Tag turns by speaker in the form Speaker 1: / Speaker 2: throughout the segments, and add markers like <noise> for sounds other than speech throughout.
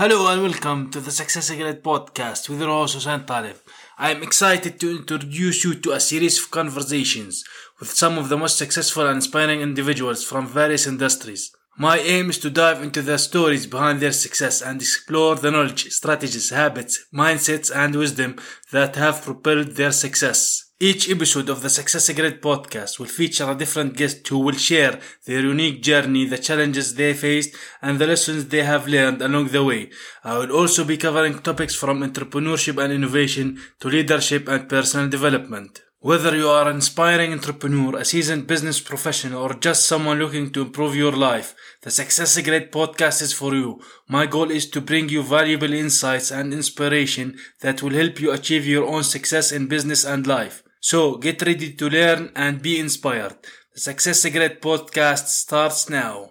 Speaker 1: Hello and welcome to the Success Grid podcast with host Hussein Talib. I am excited to introduce you to a series of conversations with some of the most successful and inspiring individuals from various industries. My aim is to dive into the stories behind their success and explore the knowledge, strategies, habits, mindsets, and wisdom that have propelled their success. Each episode of the Success Grid podcast will feature a different guest who will share their unique journey, the challenges they faced, and the lessons they have learned along the way. I will also be covering topics from entrepreneurship and innovation to leadership and personal development. Whether you are an inspiring entrepreneur, a seasoned business professional, or just someone looking to improve your life, the Success Grid podcast is for you. My goal is to bring you valuable insights and inspiration that will help you achieve your own success in business and life. So get ready to learn and be inspired. The Success Grid podcast starts now.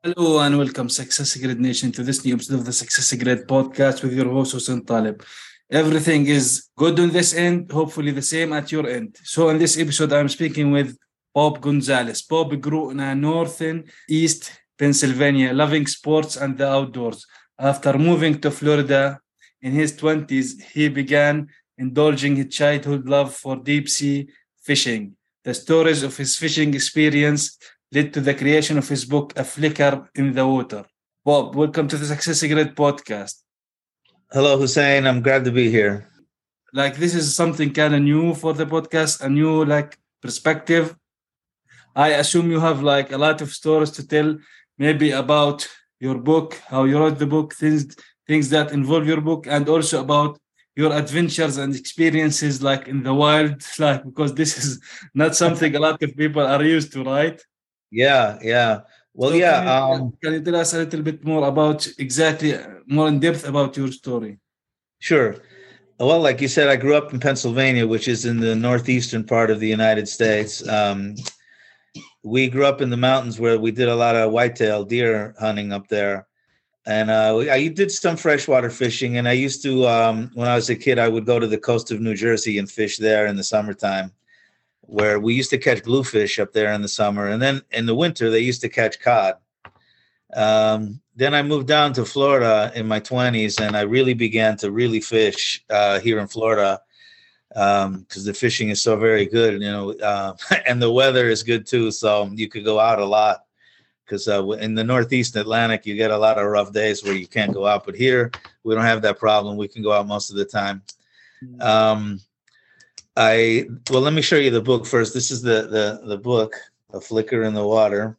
Speaker 1: Hello and welcome, Success Grid Nation, to this new episode of the Success Grid podcast with your host Hussein Talib. Everything is good on this end, hopefully the same at your end. So in this episode, I'm speaking with Bob Gonzalez. Bob grew in a northern East Pennsylvania, loving sports and the outdoors. After moving to Florida in his 20s, he began indulging his childhood love for deep sea fishing. The stories of his fishing experience led to the creation of his book, A Flicker in the Water. Bob, welcome to the Success Grid podcast.
Speaker 2: Hello, Hussein. I'm glad to be here.
Speaker 1: Like this is something kind of new for the podcast, a new like perspective. I assume you have like a lot of stories to tell, maybe about your book, how you wrote the book, things things that involve your book, and also about your adventures and experiences like in the wild <laughs> like because this is not something a lot of people are used to right?
Speaker 2: Yeah yeah. Well so yeah
Speaker 1: can you,
Speaker 2: um,
Speaker 1: can you tell us a little bit more about exactly more in depth about your story?
Speaker 2: Sure. Well like you said i grew up in pennsylvania which is in the northeastern part of the united states. Um, we grew up in the mountains where we did a lot of whitetail deer hunting up there and uh, I did some freshwater fishing. And I used to, um, when I was a kid, I would go to the coast of New Jersey and fish there in the summertime, where we used to catch bluefish up there in the summer, and then in the winter they used to catch cod. Um, then I moved down to Florida in my twenties, and I really began to really fish uh, here in Florida because um, the fishing is so very good, you know, uh, <laughs> and the weather is good too, so you could go out a lot because uh, in the Northeast Atlantic, you get a lot of rough days where you can't go out. But here, we don't have that problem. We can go out most of the time. Mm. Um, I well, let me show you the book first. This is the the the book, A Flicker in the Water,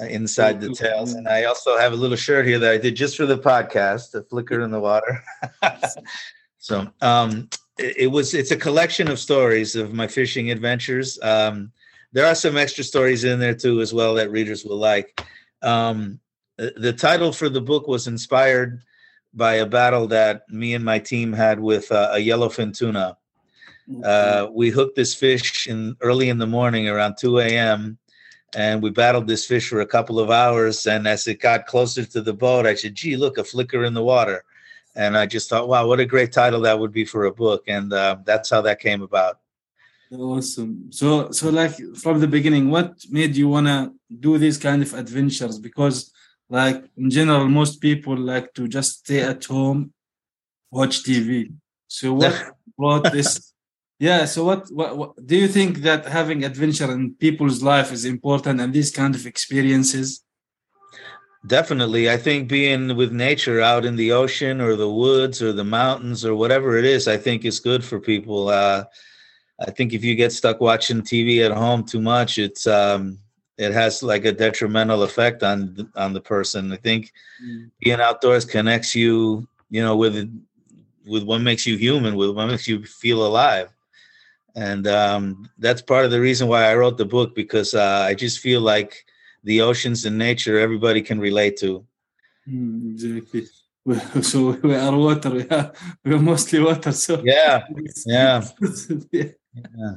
Speaker 2: uh, inside the tales, and I also have a little shirt here that I did just for the podcast, A Flicker in the Water. <laughs> so um, it, it, was it's a collection of stories of my fishing adventures. Um, there are some extra stories in there too as well that readers will like. Um, the title for the book was inspired by a battle that me and my team had with uh, a yellowfin tuna. Uh, we hooked this fish in early in the morning around 2 a.m and we battled this fish for a couple of hours and as it got closer to the boat i said gee look a flicker in the water. And i just thought wow what a great title that would be for a book. And uh, that's how that came about
Speaker 1: Awesome. So, so like from the beginning, what made you wanna do these kind of adventures? Because, like in general, most people like to just stay at home, watch TV. So, <laughs> what brought this? Yeah. So, what, what, what do you think that having adventure in people's life is important, and these kind of experiences?
Speaker 2: Definitely. I think being with nature out in the ocean or the woods or the mountains or whatever it is, I think is good for people. Uh, I think if you get stuck watching TV at home too much, it's um, it has like a detrimental effect on on the person. I think mm. being outdoors connects you, you know, with with what makes you human, with what makes you feel alive, and um, that's part of the reason why I wrote the book because uh, I just feel like the oceans and nature everybody can relate to.
Speaker 1: Mm, exactly. <laughs> So we are water. Yeah, we're mostly water. So
Speaker 2: yeah, <laughs> yeah. <laughs>
Speaker 1: yeah yeah.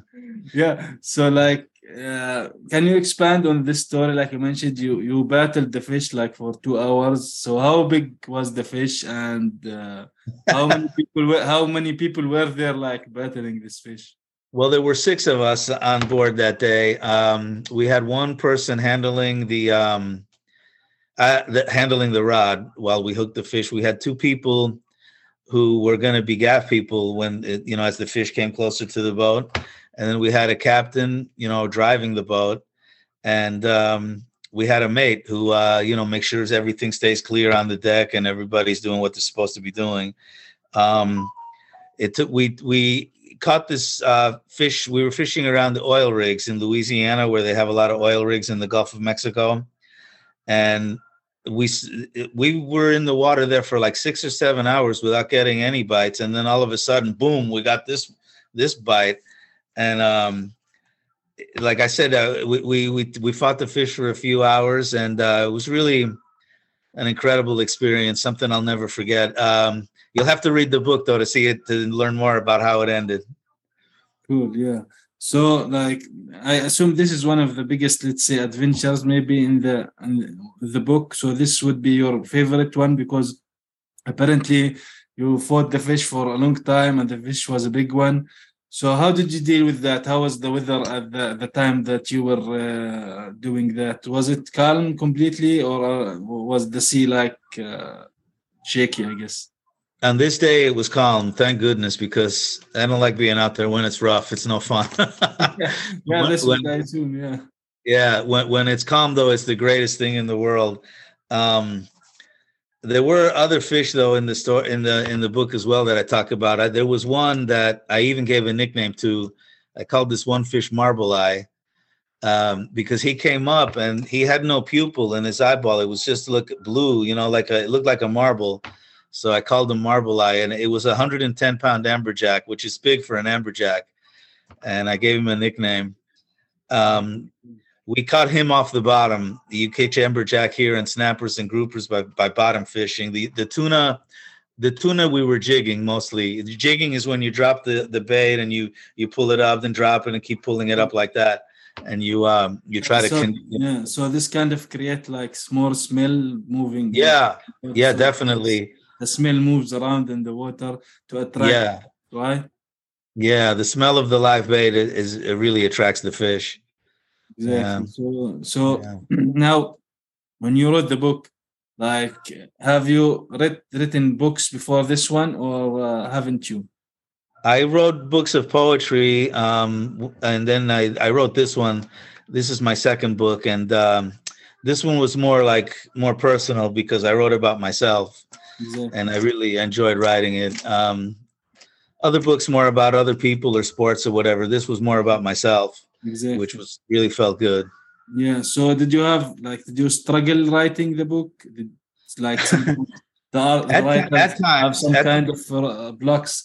Speaker 1: Yeah so like uh, can you expand on this story? Like you mentioned you you battled the fish like for two hours. So how big was the fish? And uh, how many <laughs> people were how many people were there like battling this fish?
Speaker 2: Well there were six of us on board that day. Um, we had one person handling the um, uh, the, handling the rod while we hooked the fish. We had two people who were going to be gaff people when it, you know as the fish came closer to the boat, and then we had a captain, you know, driving the boat, and um, we had a mate who uh, you know makes sure everything stays clear on the deck and everybody's doing what they're supposed to be doing. Um, it took we we caught this uh, fish. We were fishing around the oil rigs in Louisiana, where they have a lot of oil rigs in the Gulf of Mexico, and we we were in the water there for like six or seven hours without getting any bites, and then all of a sudden, boom, we got this this bite, and um, like I said, uh, we, we we we fought the fish for a few hours, and uh, it was really an incredible experience, something I'll never forget. Um, you'll have to read the book though to see it to learn more about how it ended.
Speaker 1: Cool, yeah. So, like, I assume this is one of the biggest, let's say, adventures maybe in the in the book. So this would be your favorite one because apparently you fought the fish for a long time and the fish was a big one. So how did you deal with that? How was the weather at the, the time that you were uh, doing that? Was it calm completely, or uh, was the sea like uh, shaky? I guess.
Speaker 2: On this day, it was calm. Thank goodness, because I don't like being out there when it's rough. It's no fun.
Speaker 1: yeah, <laughs> yeah when, assume. Yeah.
Speaker 2: Yeah, when when it's calm though, it's the greatest thing in the world. Um, there were other fish though in the story in the in the book as well that I talk about. I, there was one that I even gave a nickname to. I called this one fish Marble Eye um, because he came up and he had no pupil in his eyeball. It was just look blue, you know, like a it looked like a marble. So I called him Marble Eye, and it was a 110 pound amberjack, which is big for an amberjack. And I gave him a nickname. Um, we caught him off the bottom. You catch amberjack here and snappers and groupers by, by bottom fishing. The the tuna, the tuna we were jigging mostly. The jigging is when you drop the, the bait and you you pull it up, then drop it and keep pulling it up like that. And you um you try
Speaker 1: so,
Speaker 2: to con-
Speaker 1: yeah. So this kind of create like small smell moving.
Speaker 2: Yeah, yeah, so definitely
Speaker 1: the smell moves around in the water to attract.
Speaker 2: Yeah.
Speaker 1: Right.
Speaker 2: Yeah, the smell of the live bait is, it really attracts the fish.
Speaker 1: Exactly. Yeah. So, so yeah. <clears throat> now, when you wrote the book, like, have you read written books before this one, or uh, haven't you?
Speaker 2: I wrote books of poetry, um, and then I, I wrote this one. This is my second book, and um, this one was more like more personal because I wrote about myself exactly. and I really enjoyed writing it. Um, other books more about other people or sports or whatever. This was more about myself, exactly. which was really felt good.
Speaker 1: Yeah. So did you have like did you struggle writing the book? Did, like some, <laughs> the,
Speaker 2: at, writers at time,
Speaker 1: have some kind of uh, blocks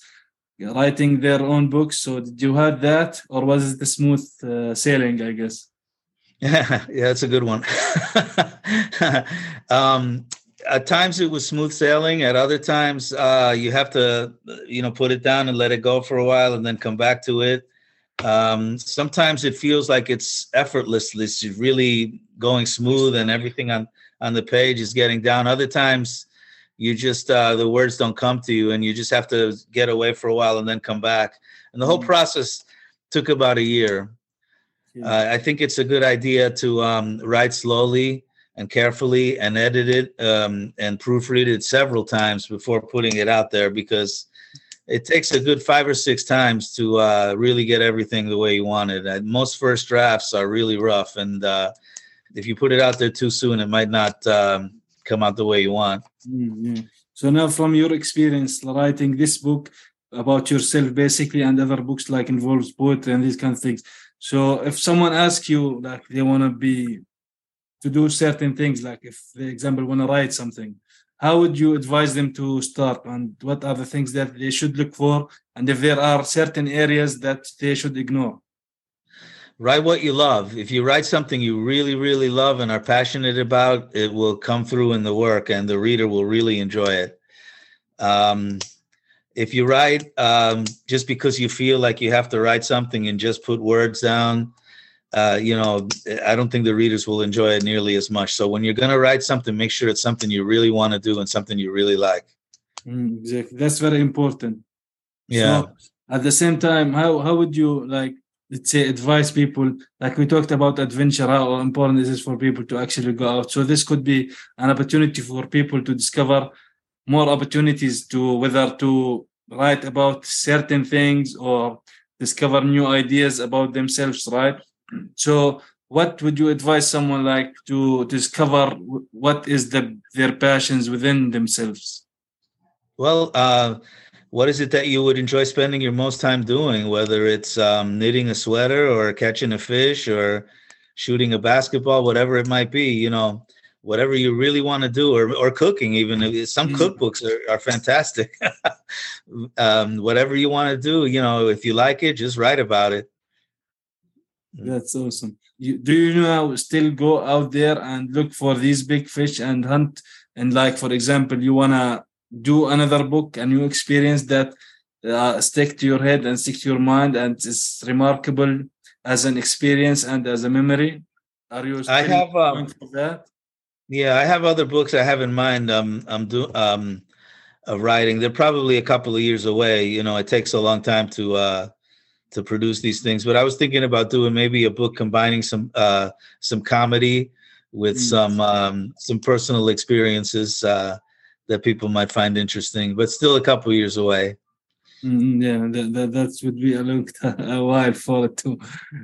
Speaker 1: writing their own books. So did you have that, or was it the smooth uh, sailing? I guess.
Speaker 2: Yeah, <laughs> yeah, that's a good one. <laughs> um, at times it was smooth sailing. At other times, uh, you have to, you know, put it down and let it go for a while, and then come back to it. Um, sometimes it feels like it's effortless. It's really going smooth, and everything on on the page is getting down. Other times, you just uh, the words don't come to you, and you just have to get away for a while and then come back. And the whole mm-hmm. process took about a year. Uh, I think it's a good idea to um, write slowly and carefully and edit it um, and proofread it several times before putting it out there because it takes a good five or six times to uh, really get everything the way you want it. Uh, most first drafts are really rough, and uh, if you put it out there too soon, it might not um, come out the way you want.
Speaker 1: Mm-hmm. So now, from your experience writing this book about yourself, basically, and other books like involves poetry and these kind of things. So, if someone asks you, like, they want to be to do certain things like if the example want to write something how would you advise them to start? And what are the things that they should look for? And if there are certain areas that they should ignore?
Speaker 2: Write what you love. If you write something you really really love and are passionate about it will come through in the work and the reader will really enjoy it. Um, if you write um, just because you feel like you have to write something and just put words down uh, you know, I don't think the readers will enjoy it nearly as much. So when you're going to write something, make sure it's something you really want to do and something you really like.
Speaker 1: Mm, exactly, that's very important.
Speaker 2: Yeah.
Speaker 1: So at the same time, how how would you like let's say advise people like we talked about adventure how important is it for people to actually go out so this could be an opportunity for people to discover more opportunities to whether to write about certain things or discover new ideas about themselves right so what would you advise someone like to discover what is the their passions within themselves?
Speaker 2: Well uh what is it that you would enjoy spending your most time doing whether it's um, knitting a sweater or catching a fish or shooting a basketball whatever it might be you know whatever you really want to do or, or cooking even some mm. cookbooks are, are fantastic. <laughs> Um, whatever you want to do you know if you like it just write about it
Speaker 1: that's awesome. You, do you know still go out there and look for these big fish and hunt? And like for example you want to do another book and you experience that uh, stick to your head and stick to your mind and it's remarkable as an experience and as a memory? Are you
Speaker 2: i have um, that? yeah i have other books i have in mind um i'm do um of writing. They're probably a couple of years away. You know it takes a long time to uh to produce these things but i was thinking about doing maybe a book combining some uh some comedy with mm. some um some personal experiences uh that people might find interesting, but still a couple years away.
Speaker 1: Mm, yeah, that, that, that would be a long time, <laughs> a while for it too.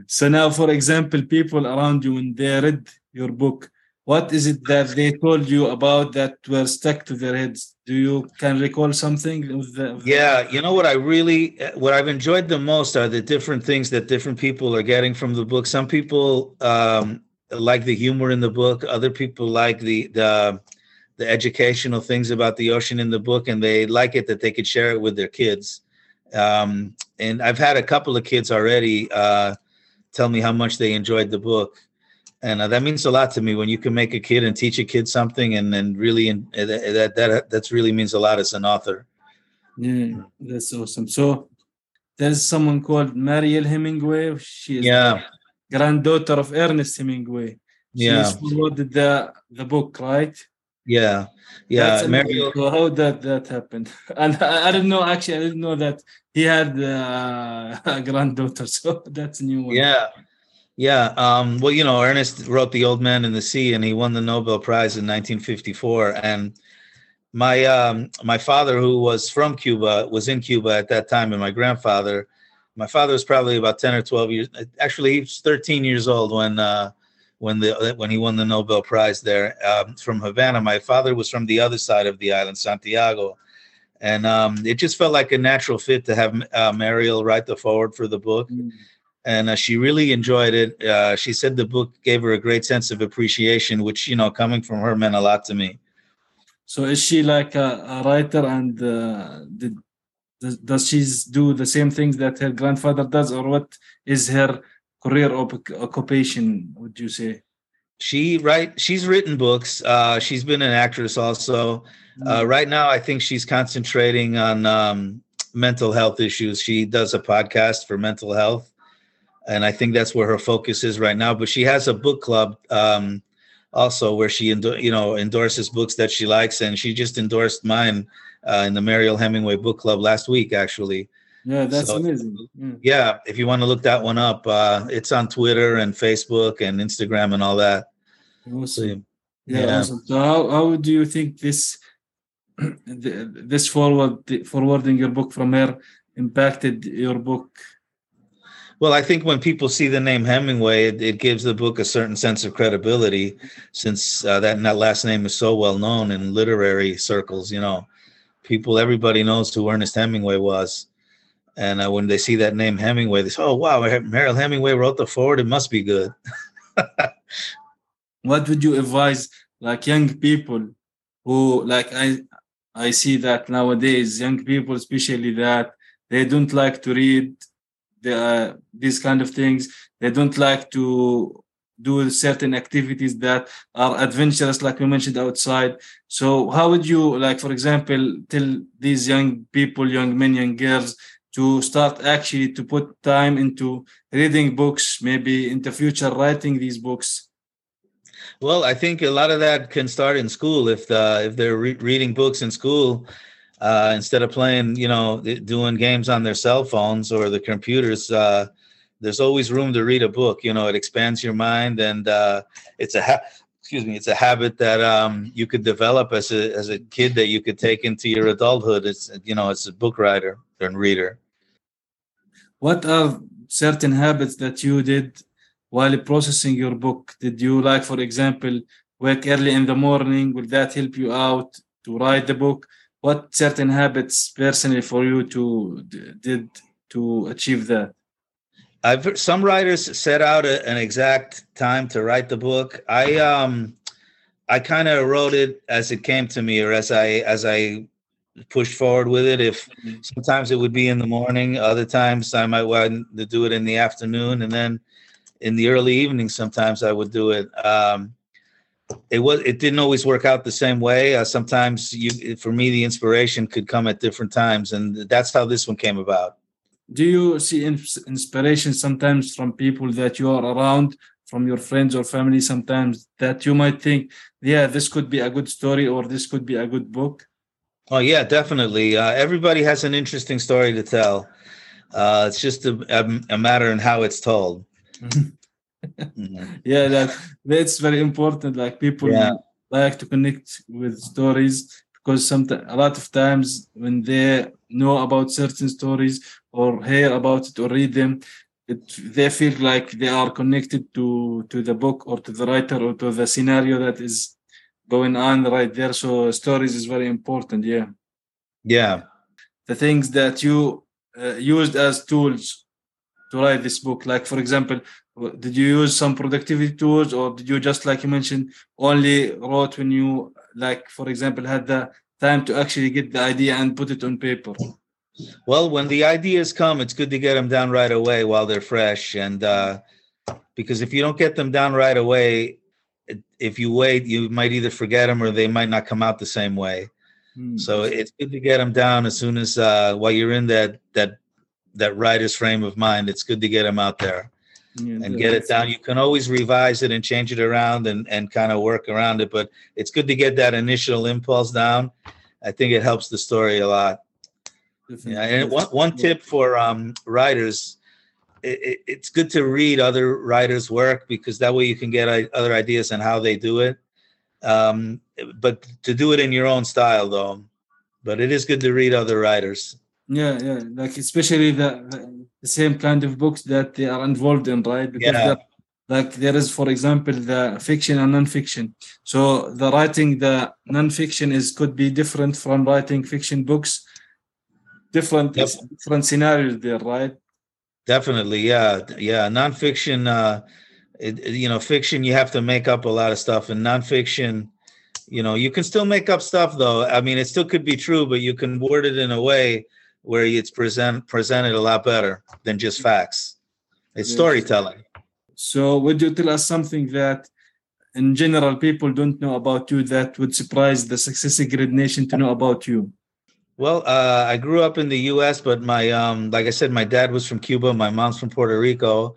Speaker 1: So now, for example, people around you when they read your book, what is it that they told you about that were stuck to their heads? Do you can recall something? The,
Speaker 2: yeah, you know what I really, what I've enjoyed the most are the different things that different people are getting from the book. Some people um, like the humor in the book. Other people like the the the educational things about the ocean in the book, and they like it that they could share it with their kids. Um, and I've had a couple of kids already uh, tell me how much they enjoyed the book, and uh, that means a lot to me when you can make a kid and teach a kid something, and then really in, uh, that that that's really means a lot as an author.
Speaker 1: Yeah, that's awesome. So there's someone called Mariel Hemingway. She is
Speaker 2: yeah.
Speaker 1: granddaughter of Ernest Hemingway. She
Speaker 2: yeah,
Speaker 1: forwarded the the book, right?
Speaker 2: Yeah, yeah.
Speaker 1: Mario, how that that happened? <laughs> And I, I, didn't know actually. I didn't know that he had uh, <laughs> a granddaughter. <laughs> So that's a new one.
Speaker 2: Yeah, yeah. Um, well, you know, Ernest wrote *The Old Man in the Sea*, and he won the Nobel Prize in 1954. And my um, my father, who was from Cuba, was in Cuba at that time, and my grandfather. My father was probably about 10 or 12 years. Actually, he was 13 years old when. Uh, when the when he won the Nobel Prize there um, from Havana. My father was from the other side of the island, Santiago, and um, it just felt like a natural fit to have uh, Mariel write the foreword for the book. Mm. And uh, she really enjoyed it. Uh, she said the book gave her a great sense of appreciation, which you know, coming from her, meant a lot to me.
Speaker 1: So, is she like a, a writer, and uh, did, does, does she do the same things that her grandfather does, or what is her career occupation would you say
Speaker 2: she write she's written books uh, she's been an actress also uh, mm. right now i think she's concentrating on um, mental health issues she does a podcast for mental health and i think that's where her focus is right now but she has a book club um, also where she you know endorses books that she likes and she just endorsed mine uh, in the mariel hemingway book club last week actually
Speaker 1: yeah, that's so, amazing.
Speaker 2: Yeah. yeah. if you want to look that one up, uh, it's on Twitter and Facebook and Instagram and all that.
Speaker 1: Awesome. So, yeah, yeah, awesome. So how, how do you think this <clears throat> this forward forwarding your book from her impacted your book?
Speaker 2: Well, I think when people see the name Hemingway, it, it gives the book a certain sense of credibility, since uh, that that last name is so well known in literary circles. You know, people, everybody knows who Ernest Hemingway was and uh, when they see that name Hemingway, they say, "Oh wow, Mariel Hemingway wrote the foreword. It must be good." <laughs>
Speaker 1: what would you advise, like young people, who like I, I see that nowadays young people, especially that they don't like to read the these kind of things. They don't like to do certain activities that are adventurous, like you mentioned outside. So, how would you, like, for example, tell these young people, young men, young girls, to start actually to put time into reading books maybe in the future writing these books
Speaker 2: well i think a lot of that can start in school if the, if they're re- reading books in school uh, instead of playing you know doing games on their cell phones or the computers uh, there's always room to read a book. You know, it expands your mind, and uh, it's a ha- excuse me, it's a habit that um, you could develop as a as a kid that you could take into your adulthood. It's you know, it's a book writer and reader.
Speaker 1: What are certain habits that you did while processing your book? Did you like, for example, wake early in the morning? Will that help you out to write the book? What certain habits personally for you to did to achieve that?
Speaker 2: I've some writers set out a, an exact time to write the book. I um I kind of wrote it as it came to me or as I as I pushed forward with it. If mm-hmm. sometimes it would be in the morning, other times I might want to do it in the afternoon, and then in the early evening sometimes I would do it. Um, it was it didn't always work out the same way. Uh, sometimes you for me the inspiration could come at different times, and that's how this one came about.
Speaker 1: Do you see inspiration sometimes from people that you are around, from your friends or family? Sometimes that you might think, yeah, this could be a good story or this could be a good book.
Speaker 2: Oh yeah, definitely. Uh, everybody has an interesting story to tell. Uh, it's just a, a, a matter in how it's told.
Speaker 1: mm-hmm. <laughs> Yeah, that that's very important. Like people yeah. like to connect with stories because sometimes a lot of times when they know about certain stories or hear about it or read them, it, they feel like they are connected to to the book or to the writer or to the scenario that is going on right there. So stories is very important. Yeah.
Speaker 2: Yeah.
Speaker 1: The things that you uh, used as tools to write this book, like for example, did you use some productivity tools or did you just like you mentioned only wrote when you like for example had the time to actually get the idea and put it on paper?
Speaker 2: Well, when the ideas come, it's good to get them down right away while they're fresh. And uh, because if you don't get them down right away, if you wait, you might either forget them or they might not come out the same way. Mm. So it's good to get them down as soon as uh, while you're in that that that writer's frame of mind. It's good to get them out there yeah, and get it down. You can always revise it and change it around and and kind of work around it, but it's good to get that initial impulse down. I think it helps the story a lot. Yeah, and one one tip for um, writers it, it's good to read other writers' work because that way you can get other ideas on how they do it. Um, but to do it in your own style, though. But it is good to read other writers.
Speaker 1: Yeah, yeah, like especially the, the same kind of books that they are involved in, right? Because yeah. like there is, for example, the fiction and non-fiction. So the writing the non-fiction is could be different from writing fiction books. Different yep. different scenarios there, right?
Speaker 2: Definitely, yeah, yeah. Nonfiction, uh, it, you know, fiction you have to make up a lot of stuff, and nonfiction, you know, you can still make up stuff though. I mean, it still could be true, but you can word it in a way where it's present presented a lot better than just facts. It's storytelling.
Speaker 1: So, would you tell us something that, in general, people don't know about you that would surprise the Success Grid Nation to know about you?
Speaker 2: Well, uh, I grew up in the U.S., but my, um, like I said, my dad was from Cuba, my mom's from Puerto Rico,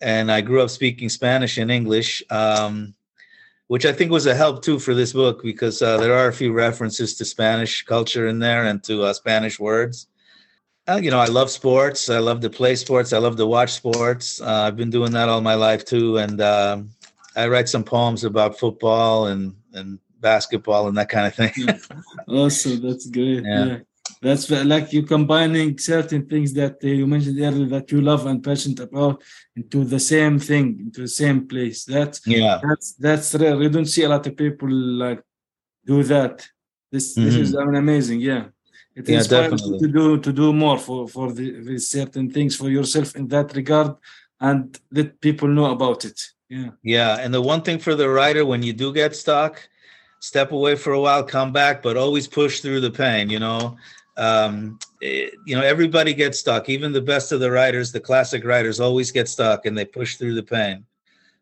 Speaker 2: and I grew up speaking Spanish and English, um, which I think was a help too for this book because uh, there are a few references to Spanish culture in there and to uh, Spanish words. Uh, you know, I love sports. I love to play sports. I love to watch sports. Uh, I've been doing that all my life too, and um, I write some poems about football and and basketball and that kind of thing. <laughs>
Speaker 1: Awesome, that's great. Yeah. yeah. That's like you combining certain things that uh, you mentioned earlier that you love and passionate about into the same thing, into the same place. That's
Speaker 2: yeah,
Speaker 1: that's that's rare. You don't see a lot of people like do that. This mm-hmm. this is I mean, amazing. Yeah, it yeah, inspires you to do to do more for for the, the certain things for yourself in that regard, and let people know about it. Yeah,
Speaker 2: yeah. And the one thing for the writer when you do get stuck step away for a while, come back, but always push through the pain. You know, um, it, you know, everybody gets stuck. Even the best of the writers, the classic writers, always get stuck, and they push through the pain.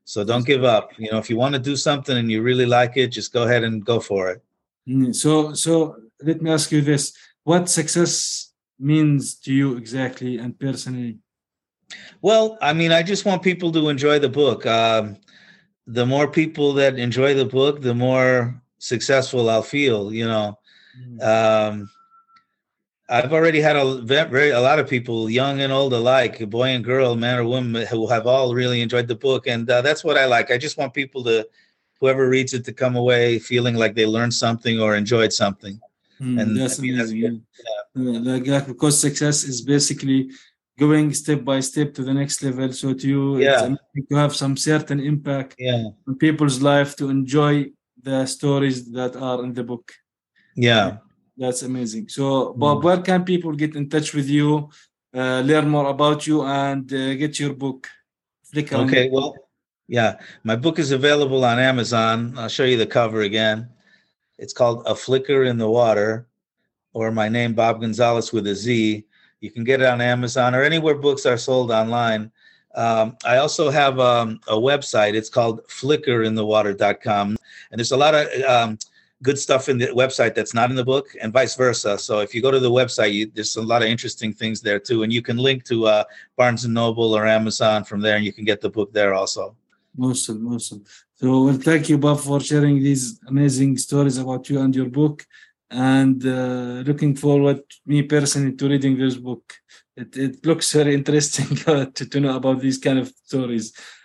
Speaker 2: So don't give up. You know, if you want to do something and you really like it, just go ahead and go for it.
Speaker 1: Mm, so, so let me ask you this: What success means to you exactly and personally?
Speaker 2: Well, I mean, I just want people to enjoy the book. Um, the more people that enjoy the book, the more successful I'll feel, you know. Mm. Um, I've already had a very a lot of people, young and old alike, boy and girl, man or woman, who have all really enjoyed the book, and uh, that's what I like. I just want people to, whoever reads it, to come away feeling like they learned something or enjoyed something.
Speaker 1: Mm,
Speaker 2: And
Speaker 1: that's
Speaker 2: I mean, that's
Speaker 1: amazing.
Speaker 2: good.
Speaker 1: yeah. Uh, like, like because success is basically going step by step to the next level. So to you,
Speaker 2: Yeah.
Speaker 1: to have some certain impact
Speaker 2: Yeah,
Speaker 1: on people's life to enjoy the stories that are in the book.
Speaker 2: yeah.
Speaker 1: That's amazing. So, Bob, where can people get in touch with you, uh, learn more about you, and uh, get your book? Flickr
Speaker 2: Okay, well, yeah, my book is available on Amazon. I'll show you the cover again. It's called A Flicker in the Water, or my name, Bob Gonzalez with a Z. You can get it on Amazon or anywhere books are sold online. Um, I also have um, a website. It's called flickerinthewater.com. And there's a lot of um, good stuff in the website that's not in the book, and vice versa. So if you go to the website, you, there's a lot of interesting things there too. And you can link to uh, Barnes and Noble or Amazon from there, and you can get the book there also.
Speaker 1: Awesome, awesome. So, well, thank you, Bob, for sharing these amazing stories about you and your book. And uh, looking forward, me personally, to reading this book. It, it looks very interesting <laughs> uh, to, to know about these kind of stories.